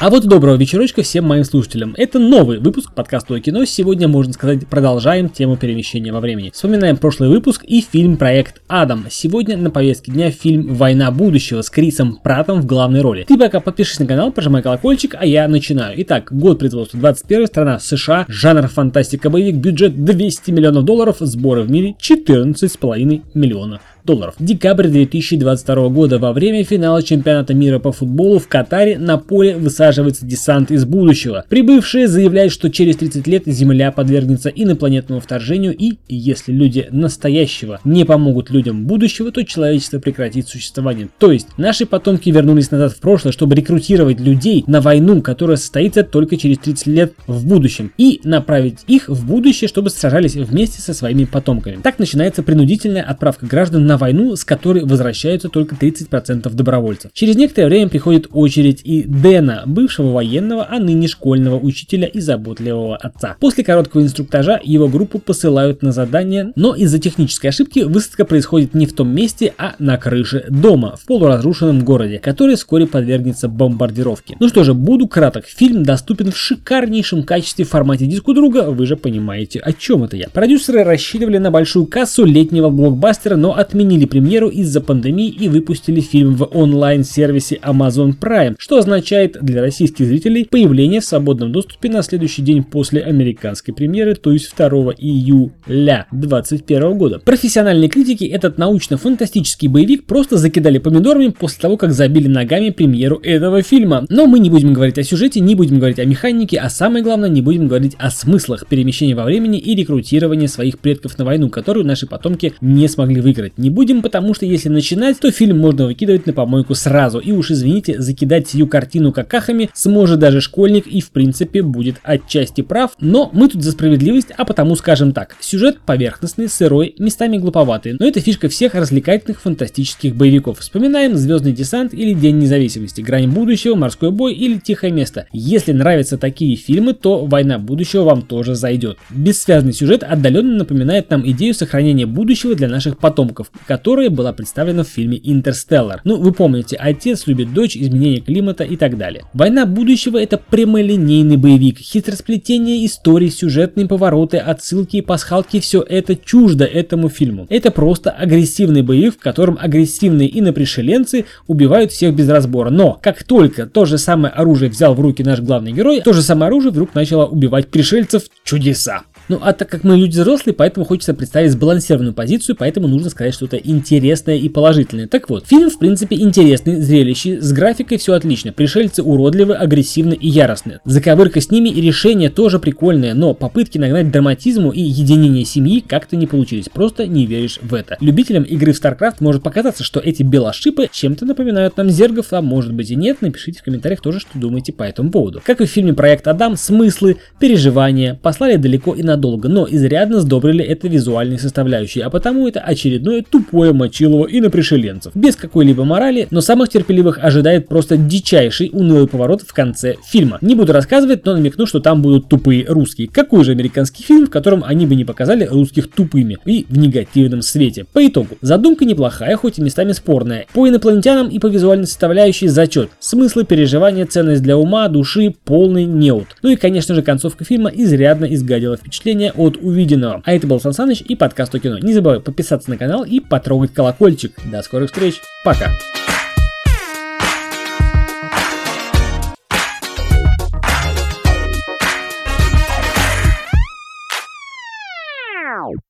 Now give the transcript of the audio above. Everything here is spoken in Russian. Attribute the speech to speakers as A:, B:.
A: А вот доброго вечерочка всем моим слушателям. Это новый выпуск подкаста о кино. Сегодня, можно сказать, продолжаем тему перемещения во времени. Вспоминаем прошлый выпуск и фильм «Проект Адам». Сегодня на повестке дня фильм «Война будущего» с Крисом Пратом в главной роли. Ты пока подпишись на канал, прожимай колокольчик, а я начинаю. Итак, год производства 21 страна США, жанр фантастика боевик, бюджет 200 миллионов долларов, сборы в мире 14,5 миллиона долларов. Декабрь 2022 года во время финала чемпионата мира по футболу в Катаре на поле высаживается десант из будущего. Прибывшие заявляют, что через 30 лет Земля подвергнется инопланетному вторжению и, если люди настоящего не помогут людям будущего, то человечество прекратит существование. То есть наши потомки вернулись назад в прошлое, чтобы рекрутировать людей на войну, которая состоится только через 30 лет в будущем, и направить их в будущее, чтобы сражались вместе со своими потомками. Так начинается принудительная отправка граждан на войну, с которой возвращаются только 30% добровольцев. Через некоторое время приходит очередь и Дэна, бывшего военного, а ныне школьного учителя и заботливого отца. После короткого инструктажа его группу посылают на задание, но из-за технической ошибки высадка происходит не в том месте, а на крыше дома, в полуразрушенном городе, который вскоре подвергнется бомбардировке. Ну что же, буду краток. Фильм доступен в шикарнейшем качестве в формате диску друга, вы же понимаете, о чем это я. Продюсеры рассчитывали на большую кассу летнего блокбастера, но отменили отменили премьеру из-за пандемии и выпустили фильм в онлайн-сервисе Amazon Prime, что означает для российских зрителей появление в свободном доступе на следующий день после американской премьеры, то есть 2 июля 2021 года. Профессиональные критики этот научно-фантастический боевик просто закидали помидорами после того, как забили ногами премьеру этого фильма. Но мы не будем говорить о сюжете, не будем говорить о механике, а самое главное, не будем говорить о смыслах перемещения во времени и рекрутирования своих предков на войну, которую наши потомки не смогли выиграть. Не будем, потому что если начинать, то фильм можно выкидывать на помойку сразу. И уж извините, закидать сию картину какахами сможет даже школьник и в принципе будет отчасти прав. Но мы тут за справедливость, а потому скажем так. Сюжет поверхностный, сырой, местами глуповатый. Но это фишка всех развлекательных фантастических боевиков. Вспоминаем «Звездный десант» или «День независимости», «Грань будущего», «Морской бой» или «Тихое место». Если нравятся такие фильмы, то «Война будущего» вам тоже зайдет. Бессвязный сюжет отдаленно напоминает нам идею сохранения будущего для наших потомков, которая была представлена в фильме «Интерстеллар». Ну, вы помните, отец любит дочь, изменение климата и так далее. «Война будущего» — это прямолинейный боевик, хитросплетение истории, сюжетные повороты, отсылки и пасхалки — все это чуждо этому фильму. Это просто агрессивный боевик, в котором агрессивные инопришеленцы убивают всех без разбора. Но, как только то же самое оружие взял в руки наш главный герой, то же самое оружие вдруг начало убивать пришельцев. Чудеса! Ну, а так как мы люди взрослые, поэтому хочется представить сбалансированную позицию, поэтому нужно сказать что-то интересное и положительное. Так вот, фильм, в принципе, интересный, зрелищий, с графикой все отлично. Пришельцы уродливы, агрессивны и яростны. Заковырка с ними и решение тоже прикольное, но попытки нагнать драматизму и единение семьи как-то не получились. Просто не веришь в это. Любителям игры в StarCraft может показаться, что эти белошипы чем-то напоминают нам зергов, а может быть и нет. Напишите в комментариях тоже, что думаете по этому поводу. Как и в фильме «Проект Адам», смыслы, переживания послали далеко и на надолго, но изрядно сдобрили это визуальной составляющей, а потому это очередное тупое мочилово и на пришеленцев. Без какой-либо морали, но самых терпеливых ожидает просто дичайший унылый поворот в конце фильма. Не буду рассказывать, но намекну, что там будут тупые русские. Какой же американский фильм, в котором они бы не показали русских тупыми и в негативном свете. По итогу, задумка неплохая, хоть и местами спорная. По инопланетянам и по визуальной составляющей зачет. Смыслы, переживания, ценность для ума, души, полный неуд. Ну и конечно же концовка фильма изрядно изгадила впечатление впечатления от увиденного. А это был Сан Саныч и подкаст о кино. Не забывай подписаться на канал и потрогать колокольчик. До скорых встреч. Пока.